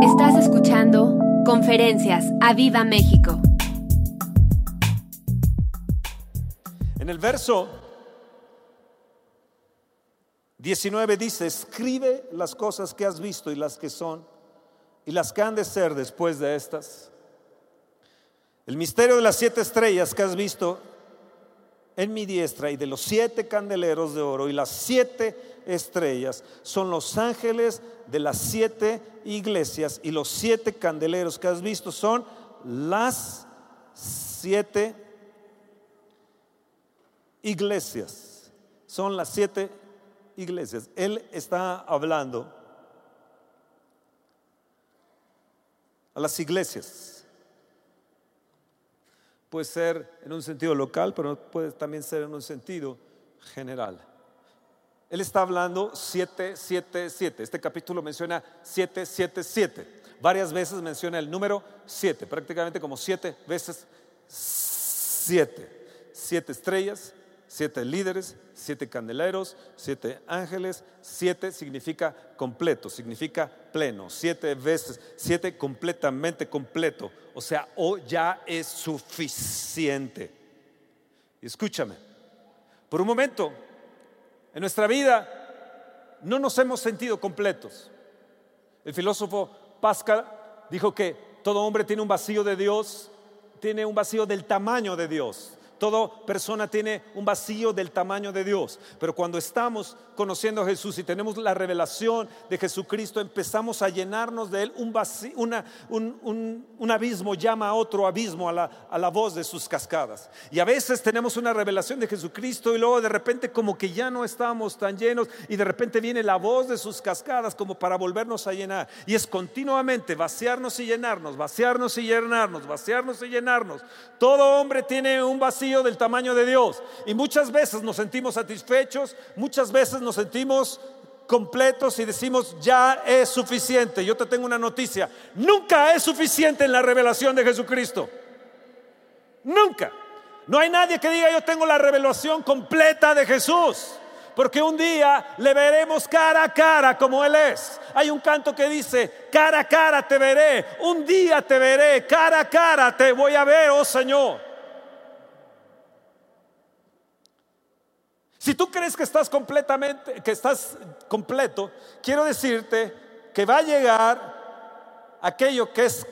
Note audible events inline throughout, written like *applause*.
Estás escuchando Conferencias a Viva México. En el verso 19 dice, escribe las cosas que has visto y las que son y las que han de ser después de estas. El misterio de las siete estrellas que has visto en mi diestra y de los siete candeleros de oro y las siete estrellas son los ángeles de las siete iglesias y los siete candeleros que has visto son las siete iglesias. Son las siete iglesias. Él está hablando a las iglesias. Puede ser en un sentido local, pero puede también ser en un sentido general. Él está hablando 777. Este capítulo menciona 777. Varias veces menciona el número 7, prácticamente como 7 veces 7. Siete estrellas, siete líderes, siete candeleros, siete ángeles, siete significa completo, significa pleno, siete veces, siete completamente completo, o sea, o ya es suficiente. escúchame, por un momento, en nuestra vida no nos hemos sentido completos. El filósofo Pascal dijo que todo hombre tiene un vacío de Dios, tiene un vacío del tamaño de Dios. Toda persona tiene un vacío del tamaño de Dios, pero cuando estamos conociendo a Jesús y tenemos la revelación de Jesucristo, empezamos a llenarnos de Él. Un, abismo llama a otro abismo a la, a la voz de sus cascadas. Y a veces tenemos una revelación de Jesucristo y luego de repente como que ya no estamos tan llenos y de repente viene la voz de sus cascadas como para volvernos a llenar. Y es continuamente vaciarnos y llenarnos, vaciarnos y llenarnos, vaciarnos y llenarnos. Todo hombre tiene un vacío del tamaño de Dios. Y muchas veces nos sentimos satisfechos, muchas veces nos sentimos completos y decimos, ya es suficiente. Yo te tengo una noticia, nunca es suficiente en la revelación de Jesucristo. Nunca. No hay nadie que diga, yo tengo la revelación completa de Jesús. Porque un día le veremos cara a cara como Él es. Hay un canto que dice, cara a cara te veré, un día te veré, cara a cara te voy a ver, oh Señor. Si tú crees que estás completamente, que estás completo, quiero decirte que va a llegar aquello que es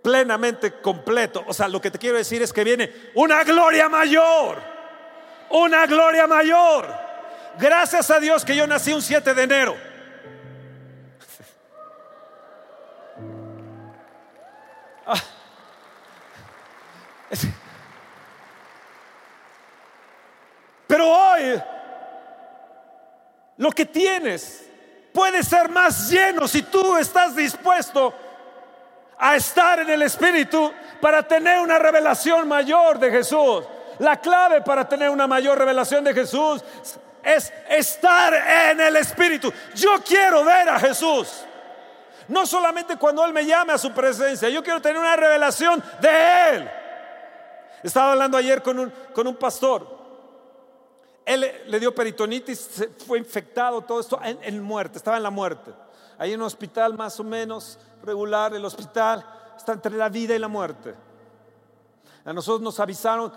plenamente completo. O sea, lo que te quiero decir es que viene una gloria mayor, una gloria mayor. Gracias a Dios que yo nací un 7 de enero. *laughs* Ah. Pero hoy lo que tienes puede ser más lleno si tú estás dispuesto a estar en el Espíritu para tener una revelación mayor de Jesús. La clave para tener una mayor revelación de Jesús es estar en el Espíritu. Yo quiero ver a Jesús. No solamente cuando Él me llame a su presencia, yo quiero tener una revelación de Él. Estaba hablando ayer con un, con un pastor él le dio peritonitis, fue infectado, todo esto en, muerte, estaba en la muerte. Ahí en un hospital más o menos regular, el hospital está entre la vida y la muerte. A nosotros nos avisaron,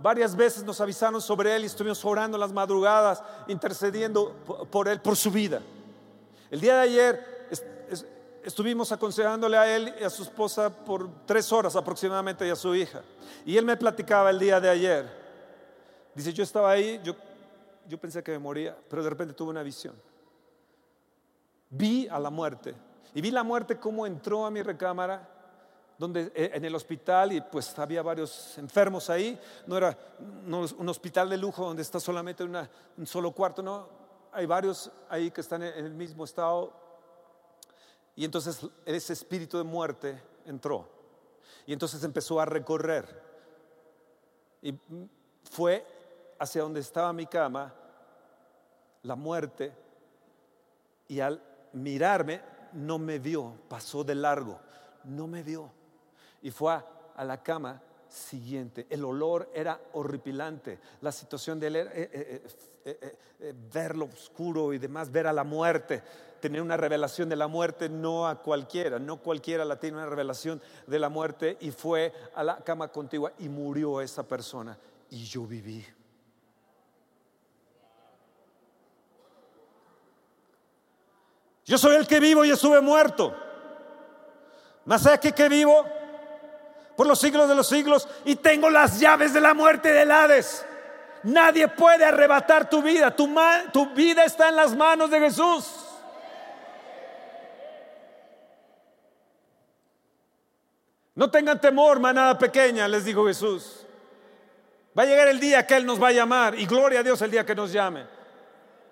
varias veces nos avisaron sobre él y estuvimos orando las madrugadas, intercediendo por él, por su vida. El día de ayer estuvimos aconsejándole a él y a su esposa por tres horas aproximadamente y a su hija. Y él me platicaba el día de ayer Dice, yo estaba ahí, yo, yo pensé que me moría, pero de repente tuve una visión. Vi a la muerte. Y vi la muerte como entró a mi recámara donde eh, en el hospital y pues había varios enfermos ahí, no era un hospital de lujo donde está solamente un solo cuarto, no, hay varios ahí que están en el mismo estado. Y entonces ese espíritu de muerte entró. Y entonces empezó a recorrer. Y fue hacia donde estaba mi cama la muerte y al mirarme no me vio, pasó de largo, no me vio. Y fue a, la cama siguiente. El olor era horripilante. La situación de él era eh, eh, eh, ver lo oscuro y demás, ver a la muerte. Tener una revelación de la muerte no a cualquiera, no cualquiera la tiene una revelación de la muerte y fue a la cama contigua y murió esa persona y yo viví. Yo soy el que vivo y estuve muerto. Más aquí que vivo por los siglos de los siglos y tengo las llaves de la muerte del Hades. Nadie puede arrebatar tu vida. Tu, tu vida está en las manos de Jesús. No tengan temor, manada pequeña, les dijo Jesús. Va a llegar el día que Él nos va a llamar y gloria a Dios el día que nos llame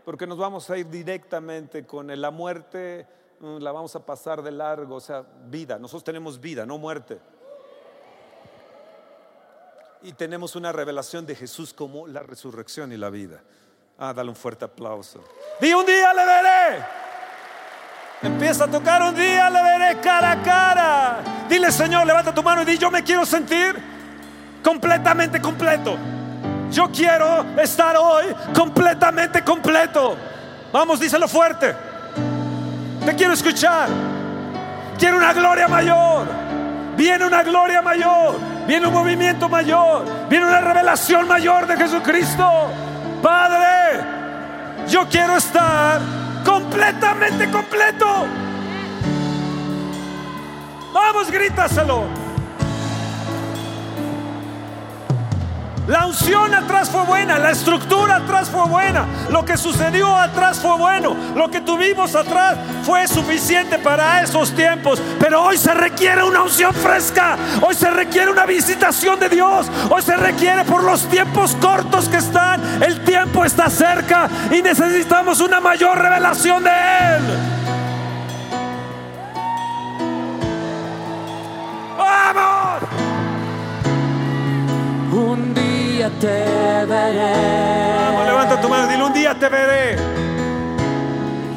porque nos vamos a ir directamente con la muerte, mm, la vamos a pasar de largo, o sea, vida. Nosotros tenemos vida, no muerte. Y tenemos una revelación de Jesús como la resurrección y la vida. Ah, dale un fuerte aplauso. Di un día le veré. Empieza a tocar un día, le veré cara a cara. Dile, Señor, levanta tu mano y di, yo me quiero sentir completamente completo. Yo quiero estar hoy completamente completo. Vamos, díselo fuerte. Te quiero escuchar. Quiero una gloria mayor. Viene una gloria mayor. Viene un movimiento mayor. Viene una revelación mayor de Jesucristo. Padre, yo quiero estar completamente completo. Vamos, grítaselo. La unción atrás fue buena, la estructura atrás fue buena, lo que sucedió atrás fue bueno, lo que tuvimos atrás fue suficiente para esos tiempos, pero hoy se requiere una unción fresca, hoy se requiere una visitación de Dios, hoy se requiere por los tiempos cortos que están, el tiempo está cerca y necesitamos una mayor revelación de Él. ¡Vamos! Un día te veré. Vamos, levanta tu mano, dile un día te veré.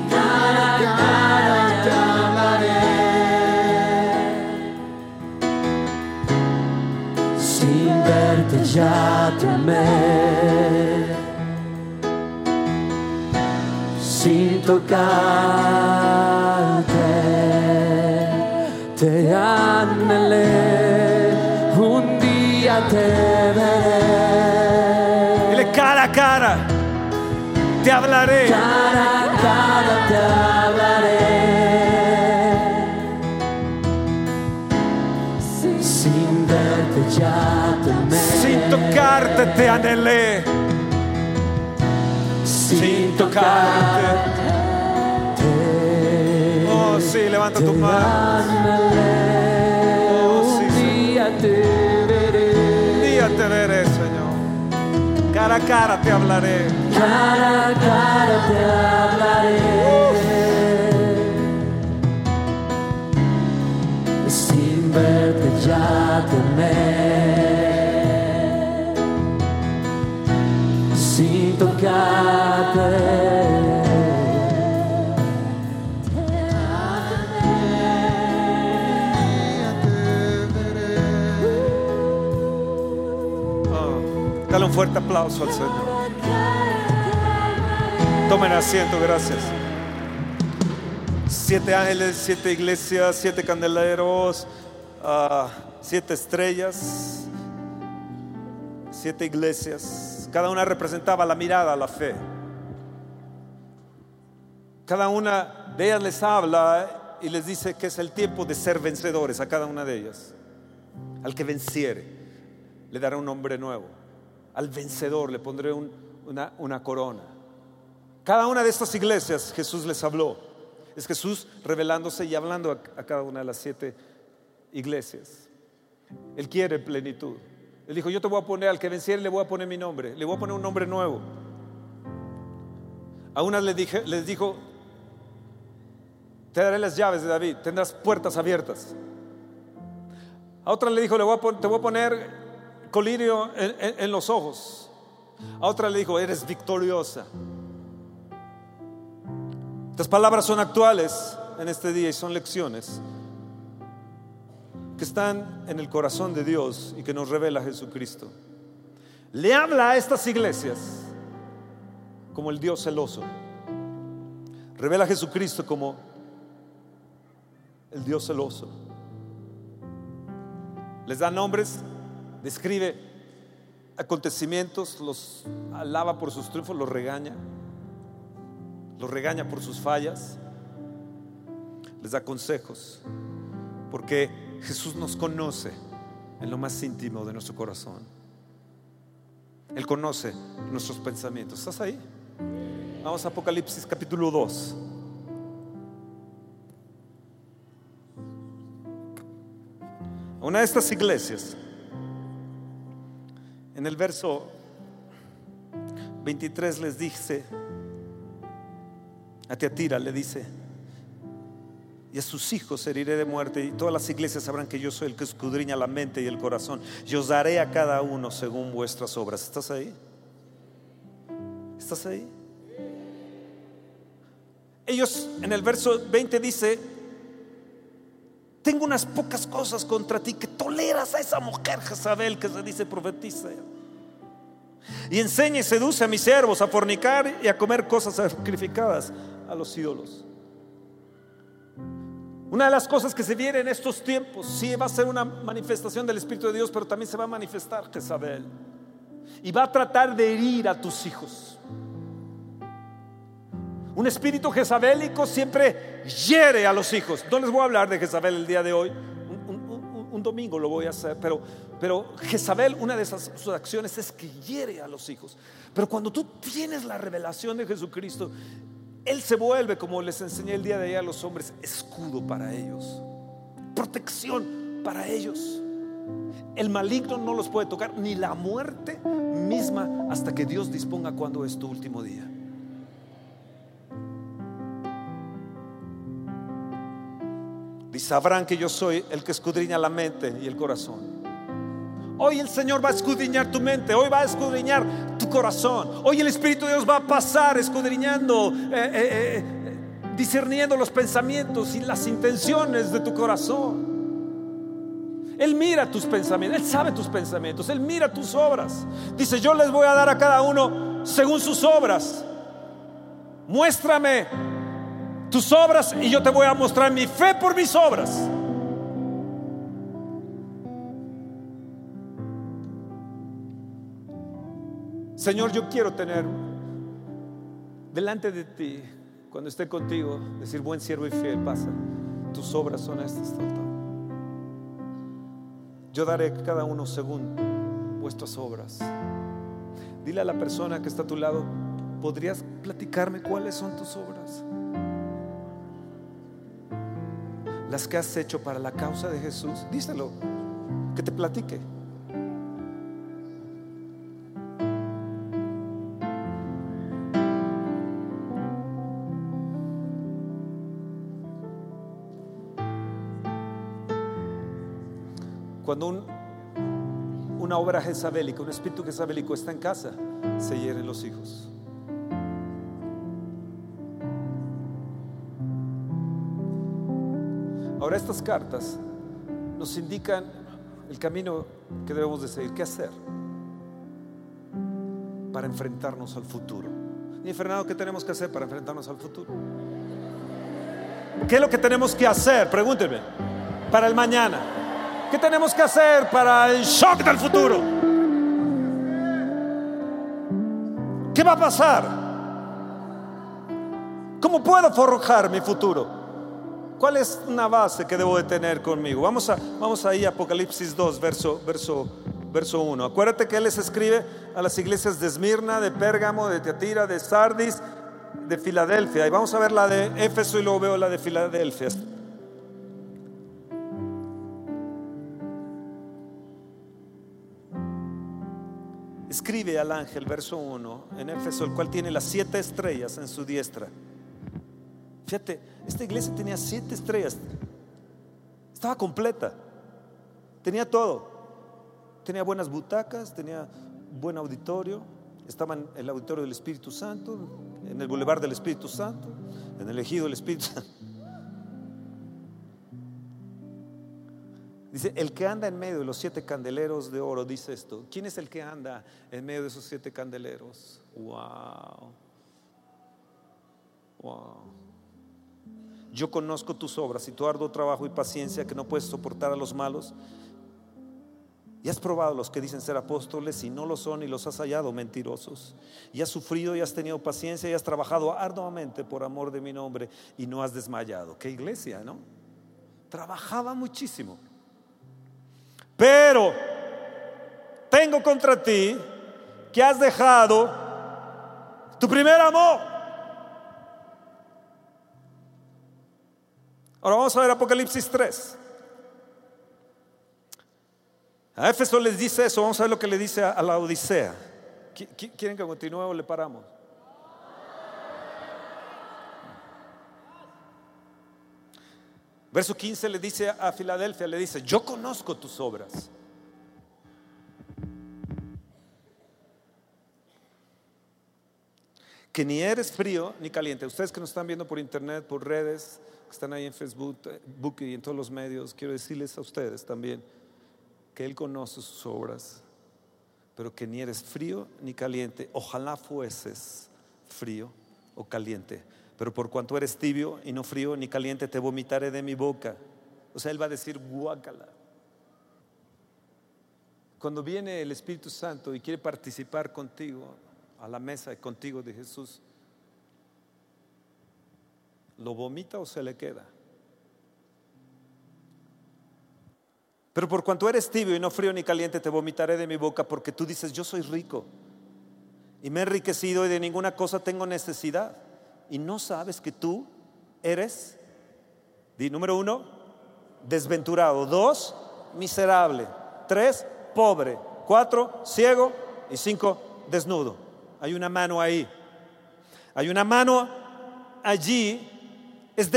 Cara a cara te hablaré. Sin verte ya te amé. Sin tocarte te anhelé. Te hablaré. Cara a cara te hablaré. Sin verte ya te amé. Sin tocarte te anhelé. Sin tocarte. Oh, sí, levanta tu mano. Oh, sí, Un día te veré. Un día te veré, Señor. Cara a cara te hablaré. Cara a cara te hablaré. Sin verte ya te amé. Sin tocarte. Dale un fuerte aplauso al Señor. Tomen asiento, gracias. Siete ángeles, siete iglesias, siete candeleros, ah, siete estrellas, siete iglesias. Cada una representaba la mirada, la fe. Cada una de ellas les habla y les dice que es el tiempo de ser vencedores a cada una de ellas. Al que venciere, le dará un nombre nuevo. Al vencedor le pondré un- una, una corona. Cada una de estas iglesias Jesús les habló. Es Jesús revelándose y hablando a, cada una de las siete iglesias. Él quiere plenitud. Él dijo, yo te voy a poner, al que venciere le voy a poner mi nombre, le voy a poner un nombre nuevo. A unas les, dije, les dijo, te daré las llaves de David, tendrás puertas abiertas. A otra le dijo, le voy a te voy a poner colirio en- en los ojos. A otra le dijo, eres victoriosa. Estas palabras son actuales en este día y son lecciones. que están en el corazón de Dios y que nos revela Jesucristo. Le habla a estas iglesias como el Dios celoso. Revela a Jesucristo como el Dios celoso. Les da nombres, describe acontecimientos, los alaba por sus triunfos, los regaña, los regaña por sus fallas, les da consejos, porque Jesús nos conoce en lo más íntimo de nuestro corazón. Él conoce nuestros pensamientos. ¿Estás ahí? Vamos a Apocalipsis capítulo 2. Una de estas iglesias, en el verso 23 les dice, a Teatira le dice, y a sus hijos heriré de muerte, y todas las iglesias sabrán que yo soy el que escudriña la mente y el corazón, y os daré a cada uno según vuestras obras. ¿Estás ahí? ¿Estás ahí? Ellos en el verso 20 dice, tengo unas pocas cosas contra ti que toleras a esa mujer Jezabel que se dice profetiza. Y enseña y seduce a mis siervos a fornicar y a comer cosas sacrificadas a los ídolos. Una de las cosas que se viene en estos tiempos, sí va a ser una manifestación del Espíritu de Dios, pero también se va a manifestar Jezabel. Y va a tratar de herir a tus hijos. Un espíritu jezabélico siempre hiere a los hijos. No les voy a hablar de Jezabel el día de hoy. Un domingo lo voy a hacer. Pero, pero Jezabel, una de esas sus acciones es que hiere a los hijos. Pero cuando tú tienes la revelación de Jesucristo, Él se vuelve, como les enseñé el día de ayer a los hombres, escudo para ellos. Protección para ellos. El maligno no los puede tocar, ni la muerte misma, hasta que Dios disponga cuando es tu último día. Y sabrán que yo soy el que escudriña la mente y el corazón. Hoy el Señor va a escudriñar tu mente, hoy va a escudriñar tu corazón. Hoy el Espíritu de Dios va a pasar escudriñando, eh, eh, eh, discerniendo los pensamientos y las intenciones de tu corazón. Él mira tus pensamientos, Él sabe tus pensamientos, Él mira tus obras. Dice, yo les voy a dar a cada uno según sus obras. Muéstrame tus obras y yo te voy a mostrar mi fe por mis obras. Señor, yo quiero tener delante de ti, cuando esté contigo, decir, buen siervo y fiel, pasa, tus obras son estas. Yo daré cada uno según vuestras obras. Dile a la persona que está a tu lado, ¿podrías platicarme cuáles son tus obras? Las que has hecho para la causa de Jesús. Díselo, que te platique. Obra jezabélica, un espíritu jezabélico está en casa, se hieren los hijos. Ahora estas cartas nos indican el camino que debemos de seguir, qué hacer para enfrentarnos al futuro. Y Fernando, ¿qué tenemos que hacer para enfrentarnos al futuro? ¿Qué es lo que tenemos que hacer? Pregúntenme. Para el mañana. ¿Qué tenemos que hacer para el shock del futuro? ¿Qué va a pasar? ¿Cómo puedo forjar mi futuro? ¿Cuál es una base que debo de tener conmigo? Vamos, a, vamos ahí a Apocalipsis 2, verso, verso, verso 1. Acuérdate que Él les escribe a las iglesias de Esmirna, de Pérgamo, de Teatira, de Sardis, de Filadelfia. Y vamos a ver la de Éfeso y luego veo la de Filadelfia. Escribe al ángel, verso 1, en Éfeso, el cual tiene las siete estrellas en su diestra. Fíjate, esta iglesia tenía siete estrellas. Estaba completa. Tenía todo. Tenía buenas butacas, tenía buen auditorio. Estaba en el auditorio del Espíritu Santo, en el bulevar del Espíritu Santo, en el ejido del Espíritu Santo. Dice, el que anda en medio de los siete candeleros de oro, dice esto. ¿Quién es el que anda en medio de esos siete candeleros? Wow. Wow. Yo conozco tus obras y tu arduo trabajo y paciencia que no puedes soportar a los malos. Y has probado los que dicen ser apóstoles y no lo son y los has hallado mentirosos. Y has sufrido y has tenido paciencia y has trabajado arduamente por amor de mi nombre y no has desmayado. Qué iglesia, ¿no? Trabajaba muchísimo. Pero tengo contra ti que has dejado tu primer amor. Ahora vamos a ver Apocalipsis 3. A Éfeso les dice eso, vamos a ver lo que le dice a, la Odisea. ¿Quieren que continúe o le paramos? Verso 15 le dice a Filadelfia, le dice, yo conozco tus obras. Que ni eres frío ni caliente. Ustedes que nos están viendo por internet, por redes, que están ahí en Facebook y en todos los medios, quiero decirles a ustedes también que Él conoce sus obras, pero que ni eres frío ni caliente. Ojalá fueses frío o caliente, pero por cuanto eres tibio y no frío ni caliente, te vomitaré de mi boca. O sea, Él va a decir guácala. Cuando viene el Espíritu Santo y quiere participar contigo a la mesa contigo de Jesús, ¿lo vomita o se le queda? Pero por cuanto eres tibio y no frío ni caliente, te vomitaré de mi boca, porque tú dices, yo soy rico y me he enriquecido y de ninguna cosa tengo necesidad. Y no sabes que tú eres, di, número uno, desventurado. Dos, miserable. Tres, pobre. Cuatro, ciego. Y cinco, desnudo. Hay una mano ahí. Hay una mano allí. Es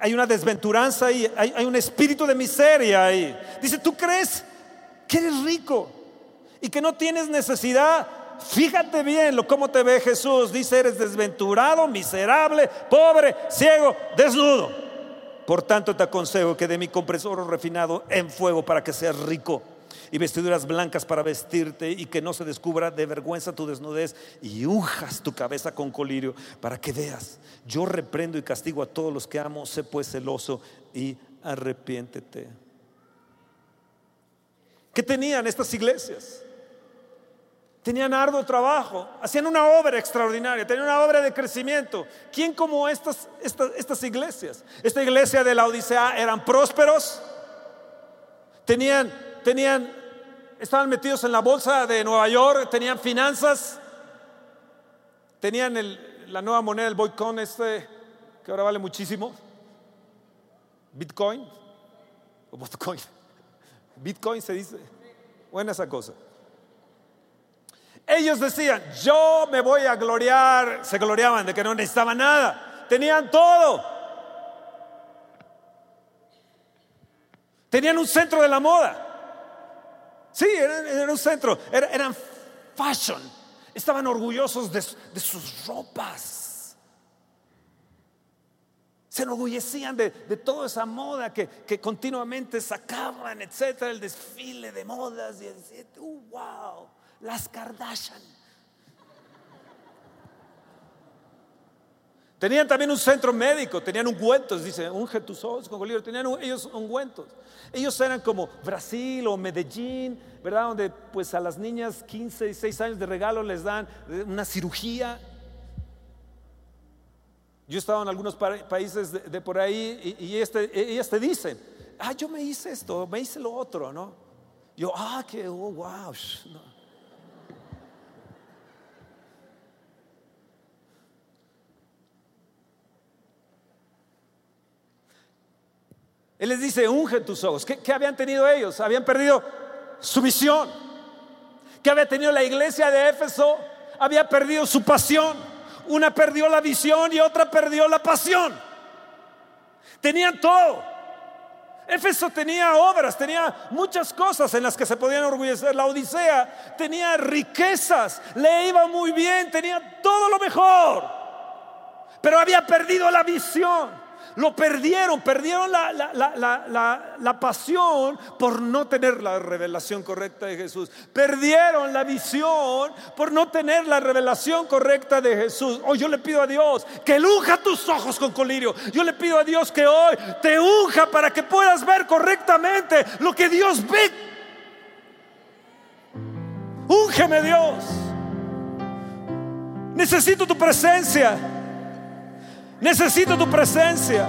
hay una desventuranza ahí, hay, un espíritu de miseria ahí. Dice, ¿tú crees que eres rico y que no tienes necesidad? Fíjate bien lo cómo te ve Jesús. Dice, eres desventurado, miserable, pobre, ciego, desnudo. Por tanto te aconsejo que de mi compresor refinado en fuego para que seas rico y vestiduras blancas para vestirte y que no se descubra de vergüenza tu desnudez y unjas tu cabeza con colirio para que veas. Yo reprendo y castigo a todos los que amo, sé pues celoso y arrepiéntete. ¿Qué tenían estas iglesias? Tenían arduo trabajo, hacían una obra extraordinaria, tenían una obra de crecimiento. ¿Quién como estas, estas, iglesias? Esta iglesia de la Odisea eran prósperos, tenían, tenían estaban metidos en la bolsa de Nueva York, tenían finanzas, tenían la nueva moneda, el Bitcoin, este, que ahora vale muchísimo. Bitcoin, o Bitcoin, *laughs* Bitcoin se dice, buena esa cosa. Ellos decían, yo me voy a gloriar, se gloriaban de que no necesitaban nada, tenían todo. Tenían un centro de la moda. Sí, eran, un centro, eran, fashion. Estaban orgullosos de, sus ropas. Se enorgullecían de, toda esa moda que, continuamente sacaban, etcétera, el desfile de modas. Y uh, wow, las Kardashian. Tenían también un centro médico, tenían ungüentos, dice, unge tus ojos con colírio, tenían ellos ungüentos. Ellos eran como Brasil o Medellín, ¿verdad? Donde pues a las niñas 15, 16 años de regalo les dan una cirugía. Yo he estado en algunos países de, por ahí y, este, ellas te dicen, ah, yo me hice esto, me hice lo otro, ¿no? Yo, ah, que, oh, wow. No. Él les dice, unge tus ojos. ¿Qué, habían tenido ellos? Habían perdido su visión. ¿Qué había tenido la iglesia de Éfeso? Había perdido su pasión. Una perdió la visión y otra perdió la pasión. Tenían todo. Éfeso tenía obras, tenía muchas cosas en las que se podían orgullecer. La Odisea tenía riquezas, le iba muy bien, tenía todo lo mejor. Pero había perdido la visión lo perdieron, perdieron la, la- la- la- pasión por no tener la revelación correcta de Jesús. Perdieron la visión por no tener la revelación correcta de Jesús. Hoy yo le pido a Dios que Él unja tus ojos con colirio. Yo le pido a Dios que hoy te unja para que puedas ver correctamente lo que Dios ve. Úngeme Dios. Necesito tu presencia. Necesito tu presencia.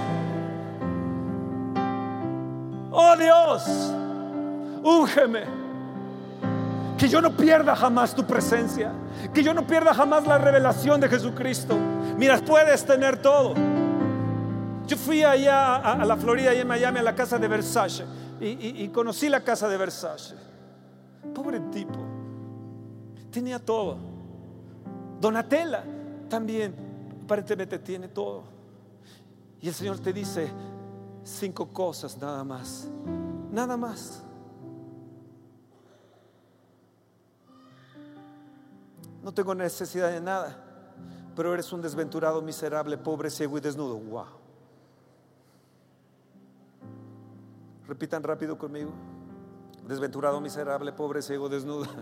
Oh Dios, úngeme. Que yo no pierda jamás tu presencia. Que yo no pierda jamás la revelación de Jesucristo. Mira, puedes tener todo. Yo fui allá a, la Florida, allá en Miami, a la casa de Versace. Y, y- y conocí la casa de Versace. Pobre tipo. Tenía todo. Donatella también aparentemente tiene todo. Y el Señor te dice cinco cosas nada más. Nada más. No tengo necesidad de nada, pero eres un desventurado, miserable, pobre, ciego y desnudo. Wow. Repitan rápido conmigo. Desventurado, miserable, pobre, ciego, desnudo. *laughs*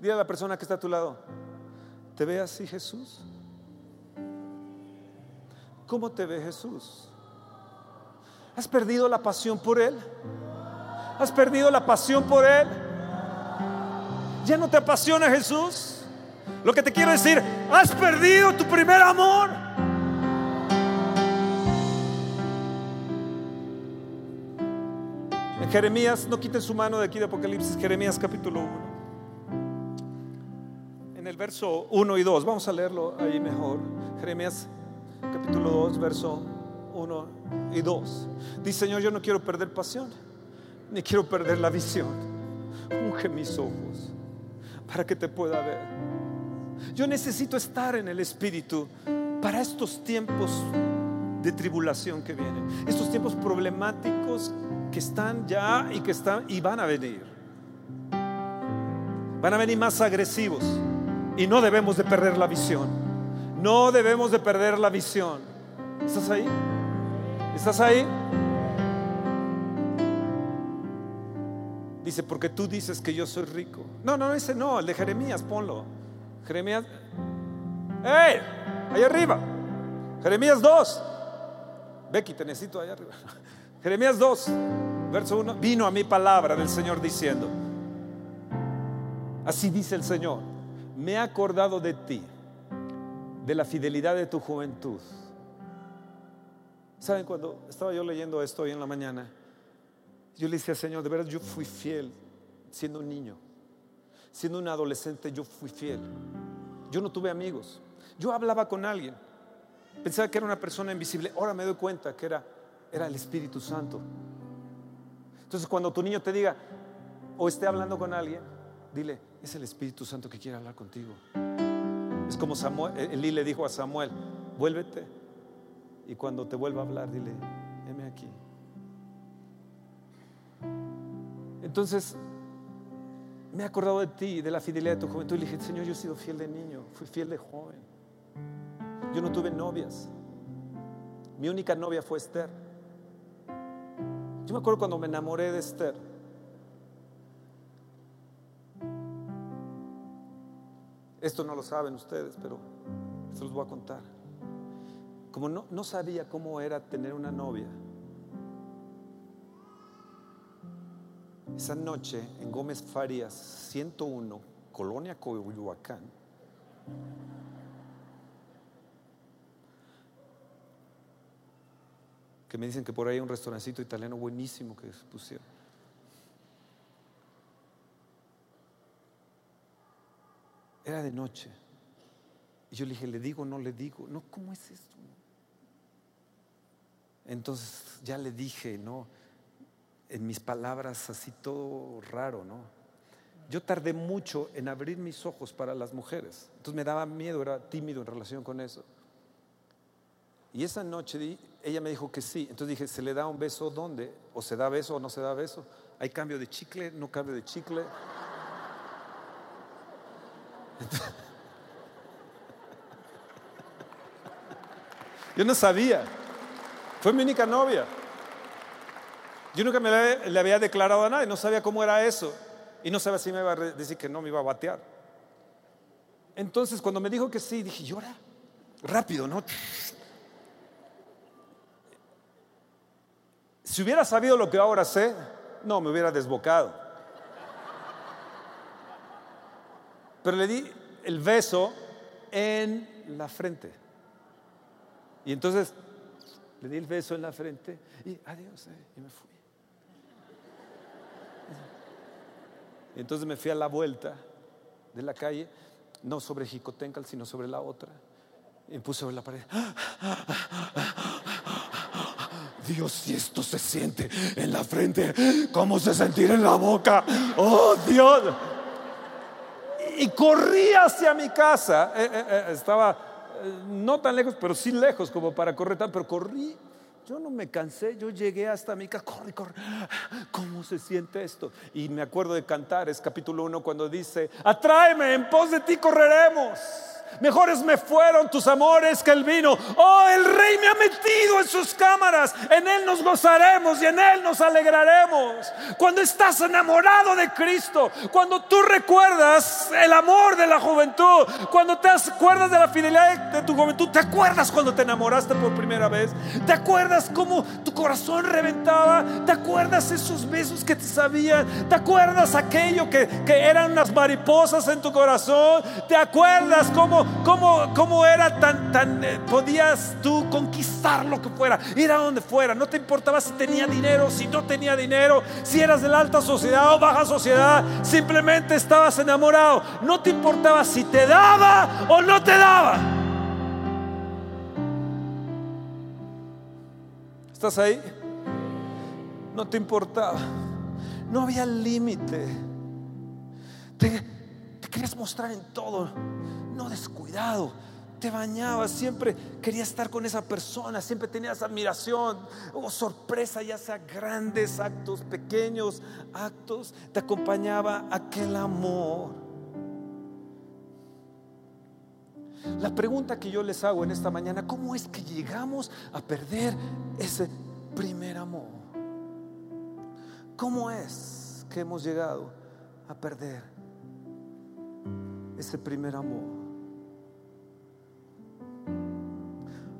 Dile a la persona que está a tu lado, ¿te ve así Jesús? ¿Cómo te ve Jesús? ¿Has perdido la pasión por Él? ¿Has perdido la pasión por Él? ¿Ya no te apasiona Jesús? Lo que te quiero decir, has perdido tu primer amor. En Jeremías, no quiten su mano de aquí de Apocalipsis, Jeremías capítulo 1. En el verso 1 y 2, vamos a leerlo ahí mejor. Jeremías capítulo 2, verso 1 y 2. Dice, Señor, yo no quiero perder pasión, ni quiero perder la visión. Unge mis ojos para que te pueda ver. Yo necesito estar en el Espíritu para estos tiempos de tribulación que vienen, estos tiempos problemáticos que están ya y que están y van a venir. Van a venir más agresivos y no debemos de perder la visión. No debemos de perder la visión. ¿Estás ahí? ¿Estás ahí? Dice, porque tú dices que yo soy rico. No, no, ese no, el de Jeremías, ponlo. Jeremías. ¡Ey! Ahí arriba. Jeremías 2. Becky, te necesito allá arriba. *laughs* Jeremías 2, verso 1. Vino a mi palabra del Señor diciendo: Así dice el Señor: Me he acordado de ti, de la fidelidad de tu juventud. ¿Saben cuando estaba yo leyendo esto hoy en la mañana? Yo le decía, Señor, de verdad yo fui fiel siendo un niño. Siendo un adolescente yo fui fiel. Yo no tuve amigos. Yo hablaba con alguien. Pensaba que era una persona invisible. Ahora me doy cuenta que era, era el Espíritu Santo. Entonces cuando tu niño te diga o esté hablando con alguien, dile, es el Espíritu Santo que quiere hablar contigo. Es como Samuel, Elí le dijo a Samuel, vuélvete. Y cuando te vuelva a hablar, dile, heme aquí. Entonces, me he acordado de ti, de la fidelidad de tu juventud. Y le dije, Señor, yo he sido fiel de niño, fui fiel de joven. Yo no tuve novias. Mi única novia fue Esther. Yo me acuerdo cuando me enamoré de Esther. Esto no lo saben ustedes, pero se los voy a contar. Como no, no sabía cómo era tener una novia, esa noche en Gómez Farías 101, Colonia Coyoacán, que me dicen que por ahí hay un restaurancito italiano buenísimo que pusieron. Era de noche. Y yo le dije, ¿le digo no le digo? No, ¿cómo es esto? Entonces ya le dije, ¿no? En mis palabras así todo raro, ¿no? Yo tardé mucho en abrir mis ojos para las mujeres. Entonces me daba miedo, era tímido en relación con eso. Y esa noche ella me dijo que sí. Entonces dije, ¿se le da un beso dónde? ¿O se da beso o no se da beso? ¿Hay cambio de chicle? ¿No cambio de chicle? Yo no sabía. Fue mi única novia. Yo nunca me le, había declarado a nadie, no sabía cómo era eso. Y no sabía si me iba a decir que no me iba a batear. Entonces, cuando me dijo que sí, dije, llora. Rápido, ¿no? Si hubiera sabido lo que ahora sé, no, me hubiera desbocado. Pero le di el beso en la frente. Y entonces le di el beso en la frente y adiós, eh, y me fui. Y entonces me fui a la vuelta de la calle, no sobre Jicotencal, sino sobre la otra. Y me puse sobre la pared. Dios, si esto se siente en la frente, ¿cómo se sentirá en la boca? Oh, Dios. Y corrí hacia mi casa. Eh, eh, eh, estaba no tan lejos, pero sí lejos como para correr tan, pero corrí. Yo no me cansé, yo llegué hasta mi casa, corre, corre. ¿Cómo se siente esto? Y me acuerdo de cantar, es capítulo 1 cuando dice, atráeme, en pos de ti correremos. Mejores me fueron tus amores que el vino. Oh, el rey me ha metido en sus cámaras. En él nos gozaremos y en él nos alegraremos. Cuando estás enamorado de Cristo, cuando tú recuerdas el amor de la juventud, cuando te acuerdas de la fidelidad de tu juventud, te acuerdas cuando te enamoraste por primera vez, te acuerdas cómo tu corazón reventaba, te acuerdas esos besos que te sabían, te acuerdas aquello que, que eran unas mariposas en tu corazón, te acuerdas cómo, cómo, cómo era tan, tan, eh, podías tú conquistar lo que fuera, ir a donde fuera, no te importaba si tenía dinero, si no tenía dinero, si eras de la alta sociedad o baja sociedad, simplemente estabas enamorado, no te importaba si te daba o no te daba. ¿Estás ahí? No te importaba. No había límite. Te, te querías mostrar en todo, no descuidado. Te bañabas, siempre querías estar con esa persona, siempre tenías admiración o sorpresa, ya sea grandes actos, pequeños actos, te acompañaba aquel amor. La pregunta que yo les hago en esta mañana, ¿cómo es que llegamos a perder ese primer amor? ¿Cómo es que hemos llegado a perder ese primer amor?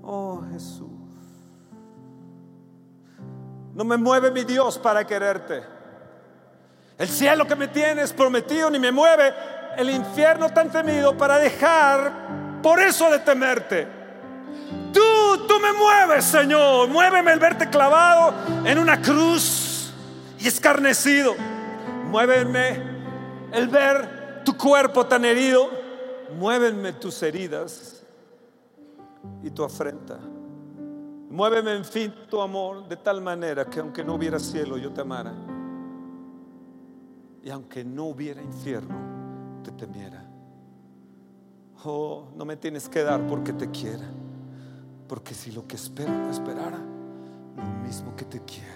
Oh Jesús, no me mueve mi Dios para quererte. El cielo que me tienes prometido ni me mueve el infierno tan temido para dejar por eso de temerte. Tú, tú me mueves, Señor. Muéveme el verte clavado en una cruz y escarnecido. Muéveme el ver tu cuerpo tan herido. Muéveme tus heridas y tu afrenta. Muéveme, en fin, tu amor de tal manera que aunque no hubiera cielo, yo te amara. Y aunque no hubiera infierno, te temiera. Oh, no me tienes que dar porque te quiera. Porque si lo que espero no esperara, lo mismo que te quiero,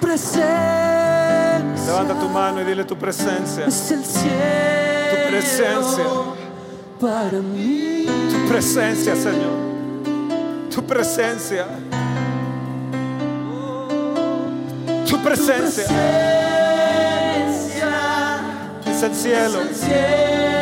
presencia Levanta tu mano y dile tu presencia. es el cielo Tu presencia. para mí. Tu presencia, Señor. Tu presencia. Tu presencia es el cielo. cielo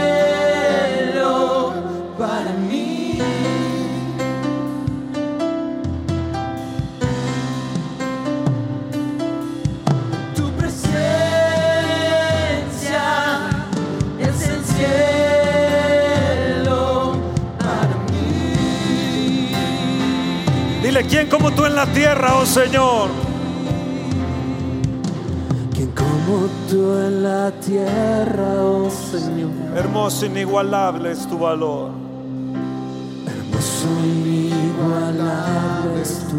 ¿quién como tú en la tierra, oh Señor? Quien como tú en la tierra, oh Señor. Hermoso, inigualable es tu valor. Hermoso, inigualable es tu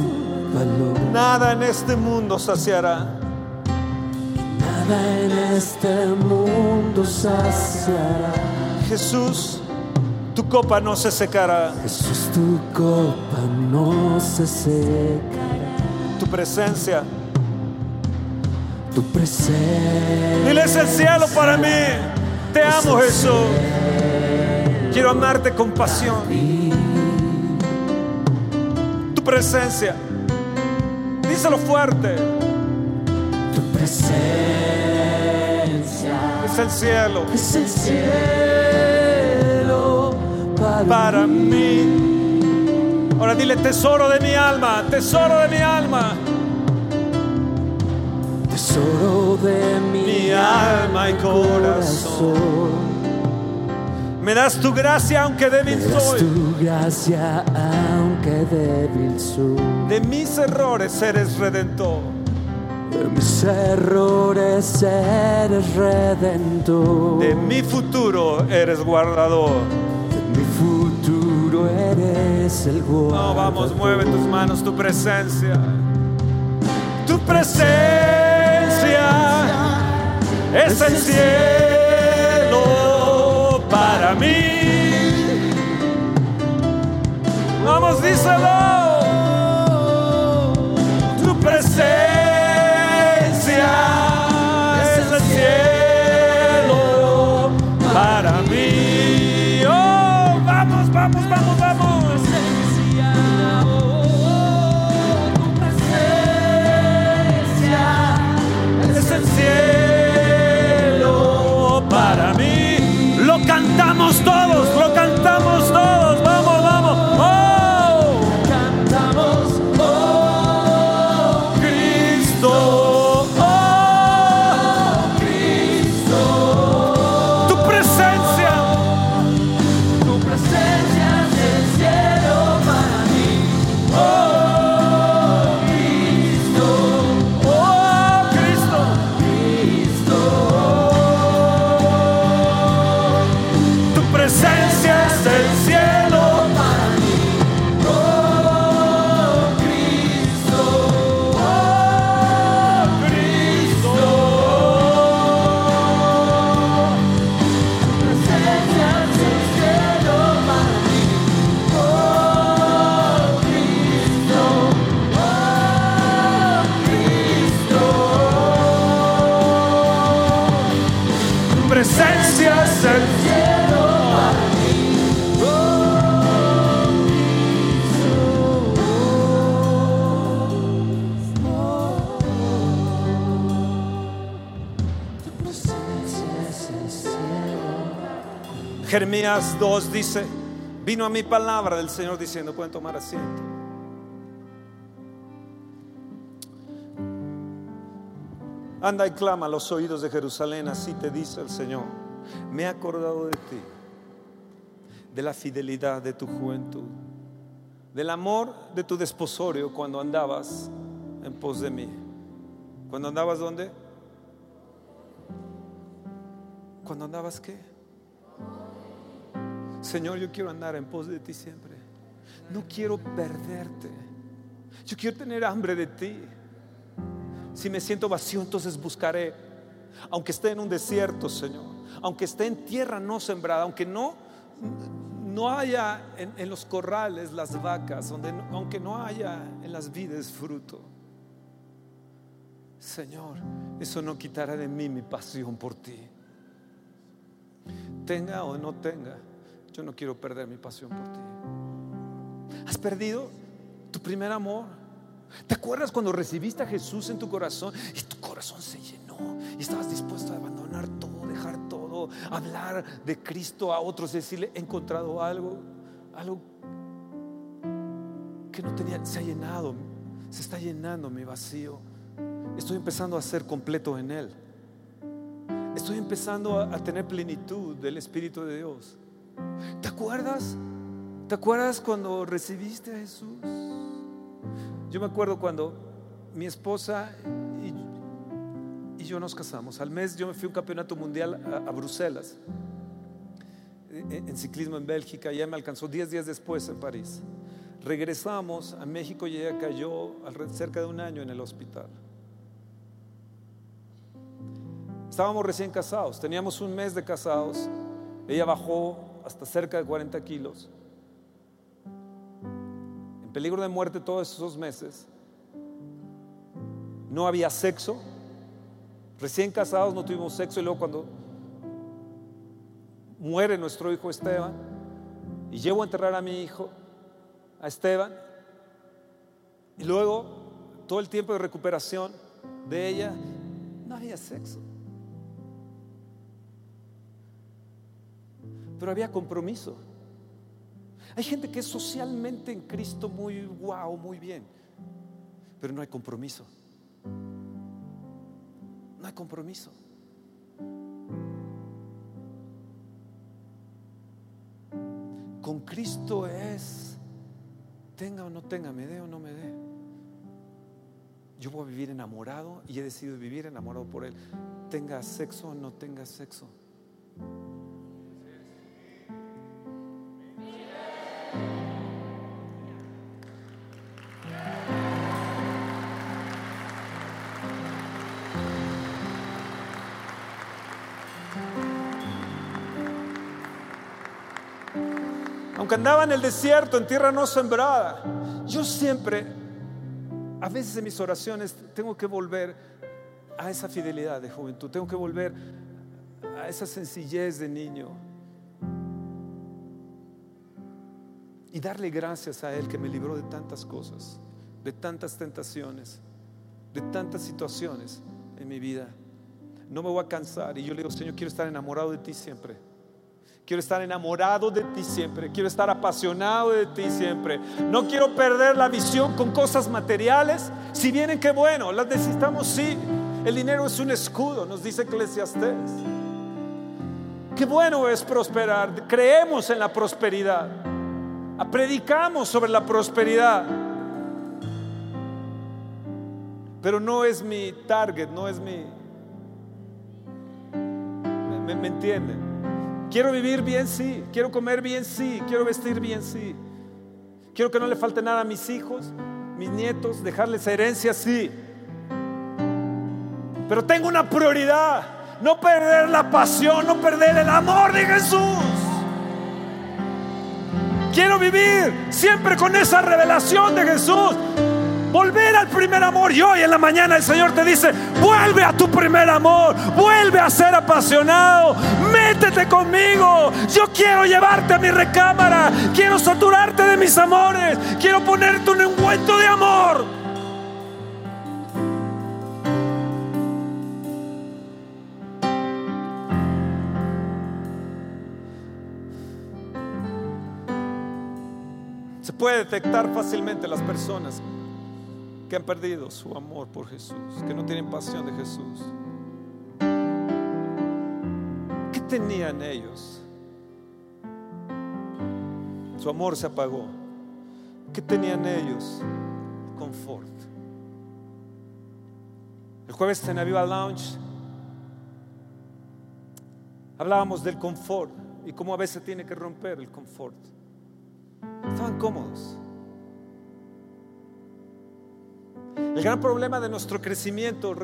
valor. Nada en este mundo saciará. Nada en este mundo saciará. Jesús, copa no se secará. Jesús, tu copa no se secará. Tu presencia tu presencia. Dile es el cielo para mí. Te amo Jesús. Quiero amarte con pasión. Tu presencia. Díselo fuerte. Tu presencia Es el cielo es el cielo para, mí. Ahora dile tesoro de mi alma, tesoro de mi alma. tesoro de mi, Mi alma y corazón. Me das tu gracia aunque débil Me das soy. tu gracia aunque débil soy. De mis errores eres redentor. De mis errores eres redentor. De mi futuro eres guardador. El. No, vamos, mueve tus manos, tu presencia. Tu presencia es el cielo para mí. Vamos, díselo. Tu presencia Jeremías 2 dice, vino a mi palabra del Señor diciendo, pueden tomar asiento. Anda y clama a los oídos de Jerusalén, así te dice el Señor. Me he acordado de ti, de la fidelidad de tu juventud, del amor de tu desposorio cuando andabas en pos de mí. ¿Cuando andabas dónde? ¿Cuando andabas qué? Señor, yo quiero andar en pos de ti siempre. No quiero perderte. Yo quiero tener hambre de ti. Si me siento vacío, entonces buscaré. Aunque esté en un desierto, Señor. Aunque esté en tierra no sembrada. Aunque no, no haya en, los corrales las vacas. Donde, aunque no haya en las vides fruto. Señor, eso no quitará de mí mi pasión por ti. Tenga o no tenga, yo no quiero perder mi pasión por ti. ¿Has perdido tu primer amor? ¿Te acuerdas cuando recibiste a Jesús en tu corazón y tu corazón se llenó y estabas dispuesto a abandonar todo, dejar todo, hablar de Cristo a otros, decirle, he encontrado algo, algo que no tenía, se ha llenado, se está llenando mi vacío. Estoy empezando a ser completo en Él. Estoy empezando a, a tener plenitud del Espíritu de Dios. ¿Te acuerdas? ¿Te acuerdas cuando recibiste a Jesús? Yo me acuerdo cuando mi esposa y, yo nos casamos. Al mes yo me fui a un campeonato mundial a, Bruselas, en, en ciclismo en Bélgica. Ya me alcanzó 10 días después en París. Regresamos a México y ella cayó cerca de un año en el hospital. Estábamos recién casados, teníamos un mes de casados. Ella bajó hasta cerca de 40 kilos. En peligro de muerte todos esos meses. No había sexo, Recién casados no tuvimos sexo y luego cuando muere nuestro hijo Esteban y llevo a enterrar a mi hijo, a Esteban, y luego todo el tiempo de recuperación de ella, no había sexo. Pero había compromiso. Hay gente que es socialmente en Cristo muy guau, muy bien, pero no hay compromiso. No hay compromiso. Con Cristo es, tenga o no tenga, me dé o no me dé. Yo voy a vivir enamorado y he decidido vivir enamorado por Él. Tenga sexo o no tenga sexo. Aunque andaba en el desierto, en tierra no sembrada, yo siempre, a veces en mis oraciones, tengo que volver a esa fidelidad de juventud, tengo que volver a esa sencillez de niño y darle gracias a Él que me libró de tantas cosas, de tantas tentaciones, de tantas situaciones en mi vida. No me voy a cansar y yo le digo, Señor, quiero estar enamorado de ti siempre. Quiero estar enamorado de ti siempre. Quiero estar apasionado de ti siempre. No quiero perder la visión con cosas materiales. Si vienen, qué bueno. Las necesitamos, sí. El dinero es un escudo, nos dice Eclesiastés. Qué bueno es prosperar. Creemos en la prosperidad. Predicamos sobre la prosperidad. Pero no es mi target, no es mi... ¿Me, me entienden? Quiero vivir bien, sí. Quiero comer bien, sí. Quiero vestir bien, sí. Quiero que no le falte nada a mis hijos, mis nietos, dejarles herencia, sí. Pero tengo una prioridad. No perder la pasión, no perder el amor de Jesús. Quiero vivir siempre con esa revelación de Jesús. Volver al primer amor. Y hoy en la mañana el Señor te dice, vuelve a tu primer amor. Vuelve a ser apasionado. Métete conmigo. Yo quiero llevarte a mi recámara. Quiero saturarte de mis amores. Quiero ponerte un encuentro de amor. Se puede detectar fácilmente las personas que han perdido su amor por Jesús, que no tienen pasión de Jesús. ¿Qué tenían ellos? Su amor se apagó. ¿Qué tenían ellos? Confort. El jueves en Aviva Lounge hablábamos del confort y cómo a veces tiene que romper el confort. Estaban cómodos. El gran problema de nuestro crecimiento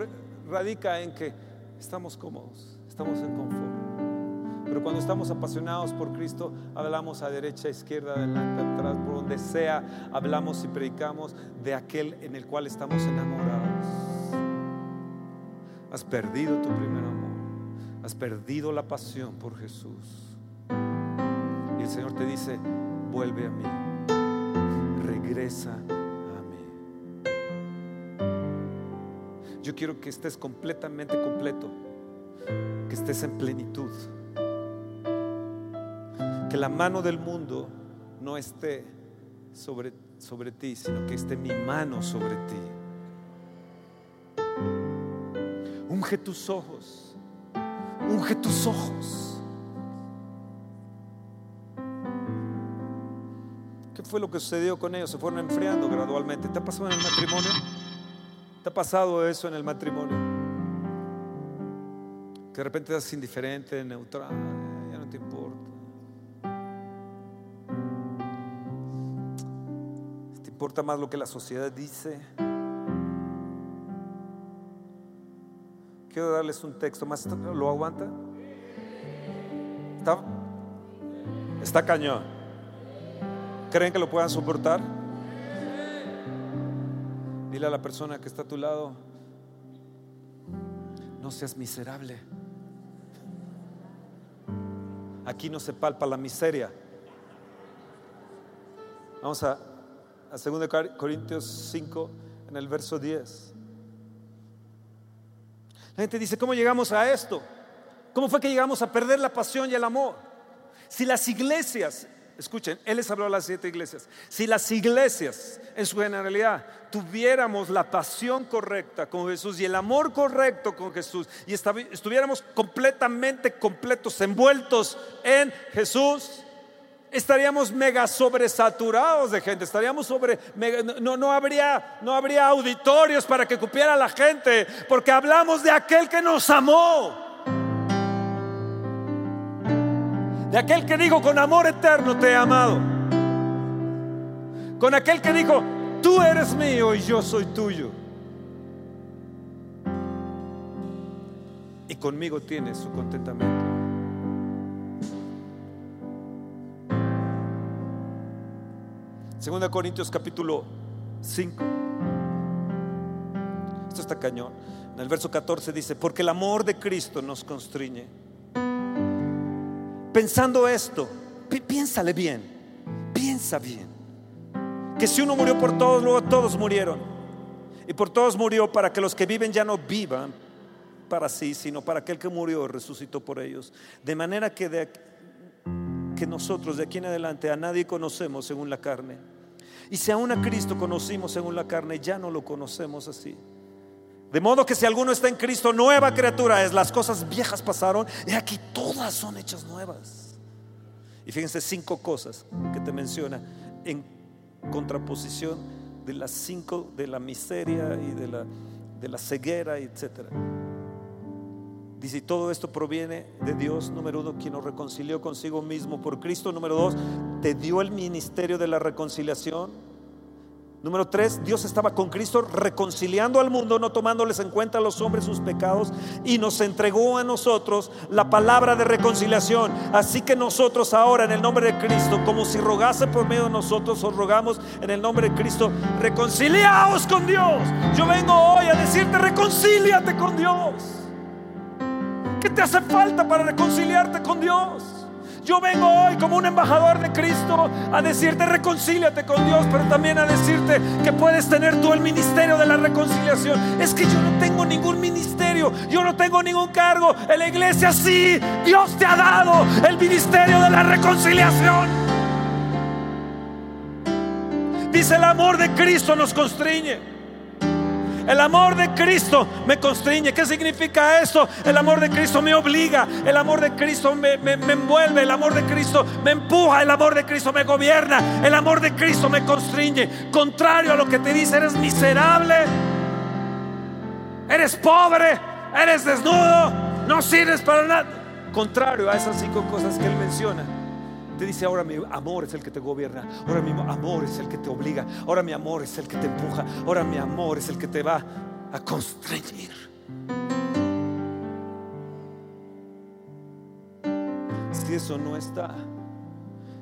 radica en que estamos cómodos, estamos en confort. Pero cuando estamos apasionados por Cristo, hablamos a derecha, izquierda, adelante, atrás, por donde sea, hablamos y predicamos de aquel en el cual estamos enamorados. Has perdido tu primer amor, has perdido la pasión por Jesús. Y el Señor te dice, vuelve a mí, regresa Yo quiero que estés completamente completo, que estés en plenitud. Que la mano del mundo no esté sobre, sobre ti, sino que esté mi mano sobre ti. Unge tus ojos, unge tus ojos. ¿Qué fue lo que sucedió con ellos? Se fueron enfriando gradualmente. ¿Te ha pasado en el matrimonio? ¿Te ha pasado eso en el matrimonio? Que de repente estás indiferente, neutral, ya no te importa. ¿Te importa más lo que la sociedad dice? Quiero darles un texto más. ¿Lo aguanta? ¿Está, está cañón. ¿Creen que lo puedan soportar? Dile a la persona que está a tu lado, no seas miserable. Aquí no se palpa la miseria. Vamos a, a 2 Corintios 5 en el verso 10. La gente dice, ¿cómo llegamos a esto? ¿Cómo fue que llegamos a perder la pasión y el amor? Si las iglesias, escuchen, Él les habló a las siete iglesias, si las iglesias en su generalidad tuviéramos la pasión correcta con Jesús y el amor correcto con Jesús y estuviéramos completamente completos, envueltos en Jesús, estaríamos mega sobresaturados de gente, estaríamos sobre, no, no, habría, no habría auditorios para que cupiera la gente, porque hablamos de aquel que nos amó. De aquel que dijo, con amor eterno te he amado. Con aquel que dijo, tú eres mío y yo soy tuyo. Y conmigo tienes su contentamiento. Segunda Corintios capítulo 5. Esto está cañón. En el verso 14 dice, porque el amor de Cristo nos constriñe. Pensando esto, piénsale bien, piensa bien. Que si uno murió por todos, luego todos murieron. Y por todos murió para que los que viven ya no vivan para sí, sino para aquel que murió resucitó por ellos. De manera que, de, que nosotros de aquí en adelante a nadie conocemos según la carne. Y si aún a Cristo conocimos según la carne, ya no lo conocemos así. De modo que si alguno está en Cristo, nueva criatura es, las cosas viejas pasaron y aquí todas son hechas nuevas. Y fíjense cinco cosas que te menciona en contraposición de las cinco de la miseria y de la, de la ceguera, etcétera. Dice, todo esto proviene de Dios, número uno, quien nos reconcilió consigo mismo por Cristo. Número dos, te dio el ministerio de la reconciliación. Número tres, Dios estaba con Cristo reconciliando al mundo, no tomándoles en cuenta a los hombres sus pecados, y nos entregó a nosotros la palabra de reconciliación. Así que nosotros ahora, en el nombre de Cristo, como si rogase por medio de nosotros, os rogamos en el nombre de Cristo, reconciliaos con Dios. Yo vengo hoy a decirte, reconcíliate con Dios. ¿Qué te hace falta para reconciliarte con Dios? Yo vengo hoy como un embajador de Cristo a decirte reconcíliate con Dios, pero también a decirte que puedes tener tú el ministerio de la reconciliación. Es que yo no tengo ningún ministerio, yo no tengo ningún cargo. En la iglesia sí, Dios te ha dado el ministerio de la reconciliación. Dice el amor de Cristo nos constriñe. El amor de Cristo me constriñe. ¿Qué significa eso? El amor de Cristo me obliga. El amor de Cristo me, envuelve. El amor de Cristo me empuja. El amor de Cristo me gobierna. El amor de Cristo me constriñe. Contrario a lo que te dice, eres miserable. Eres pobre. Eres desnudo. No sirves para nada. Contrario a esas cinco cosas que él menciona te dice, ahora mi amor es el que te gobierna, ahora mi amor es el que te obliga, ahora mi amor es el que te empuja, ahora mi amor es el que te va a constreñir. Si eso no está,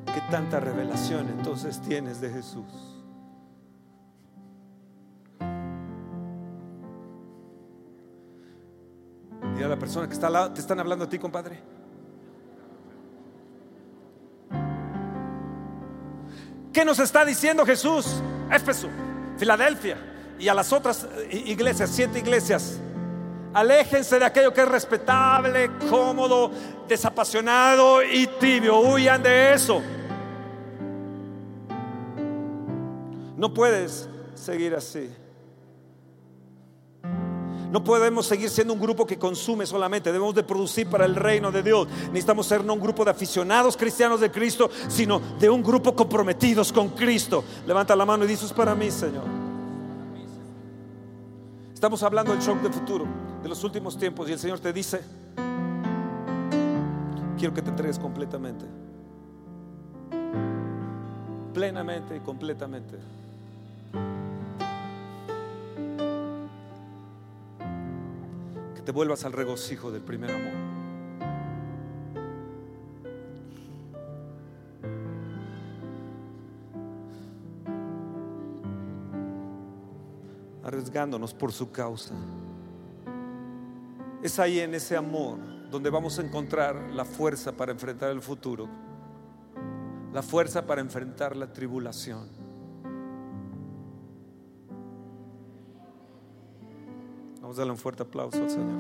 ¿qué tanta revelación entonces tienes de Jesús? Y a la persona que está al lado, te están hablando a ti, compadre. ¿Qué nos está diciendo Jesús? Éfeso, Filadelfia y a las otras eh, iglesias, siete iglesias. Aléjense de aquello que es respetable, cómodo, desapasionado y tibio. Huyan de eso. No puedes seguir así. No podemos seguir siendo un grupo que consume solamente, debemos de producir para el reino de Dios. Necesitamos ser no un grupo de aficionados cristianos de Cristo, sino de un grupo comprometidos con Cristo. Levanta la mano y dices para mí, Señor. Estamos hablando del shock de futuro, de los últimos tiempos, y el Señor te dice, quiero que te entregues completamente, plenamente y completamente. Te vuelvas al regocijo del primer amor. Arriesgándonos por su causa. Es ahí en ese amor donde vamos a encontrar la fuerza para enfrentar el futuro, la fuerza para enfrentar la tribulación. Vamos un fuerte aplauso al Señor.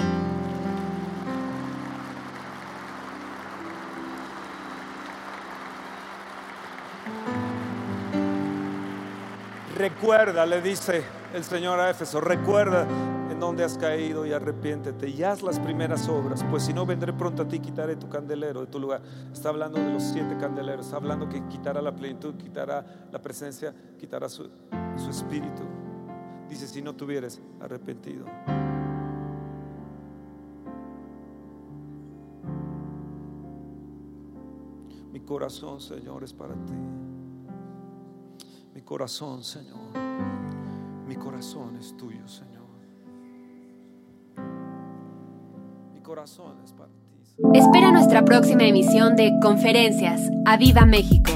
Recuerda, le dice el Señor a Éfeso, recuerda en dónde has caído y arrepiéntete y haz las primeras obras, pues si no vendré pronto a ti quitaré tu candelero de tu lugar. Está hablando de los siete candeleros, está hablando que quitará la plenitud, quitará la presencia, quitará su, su espíritu. Dice, si no tuvieres arrepentido. Corazón, Señor, es para ti. Mi corazón, Señor. Mi corazón es tuyo, Señor. Mi corazón es para ti. Espera nuestra próxima emisión de Conferencias. ¡A Viva México!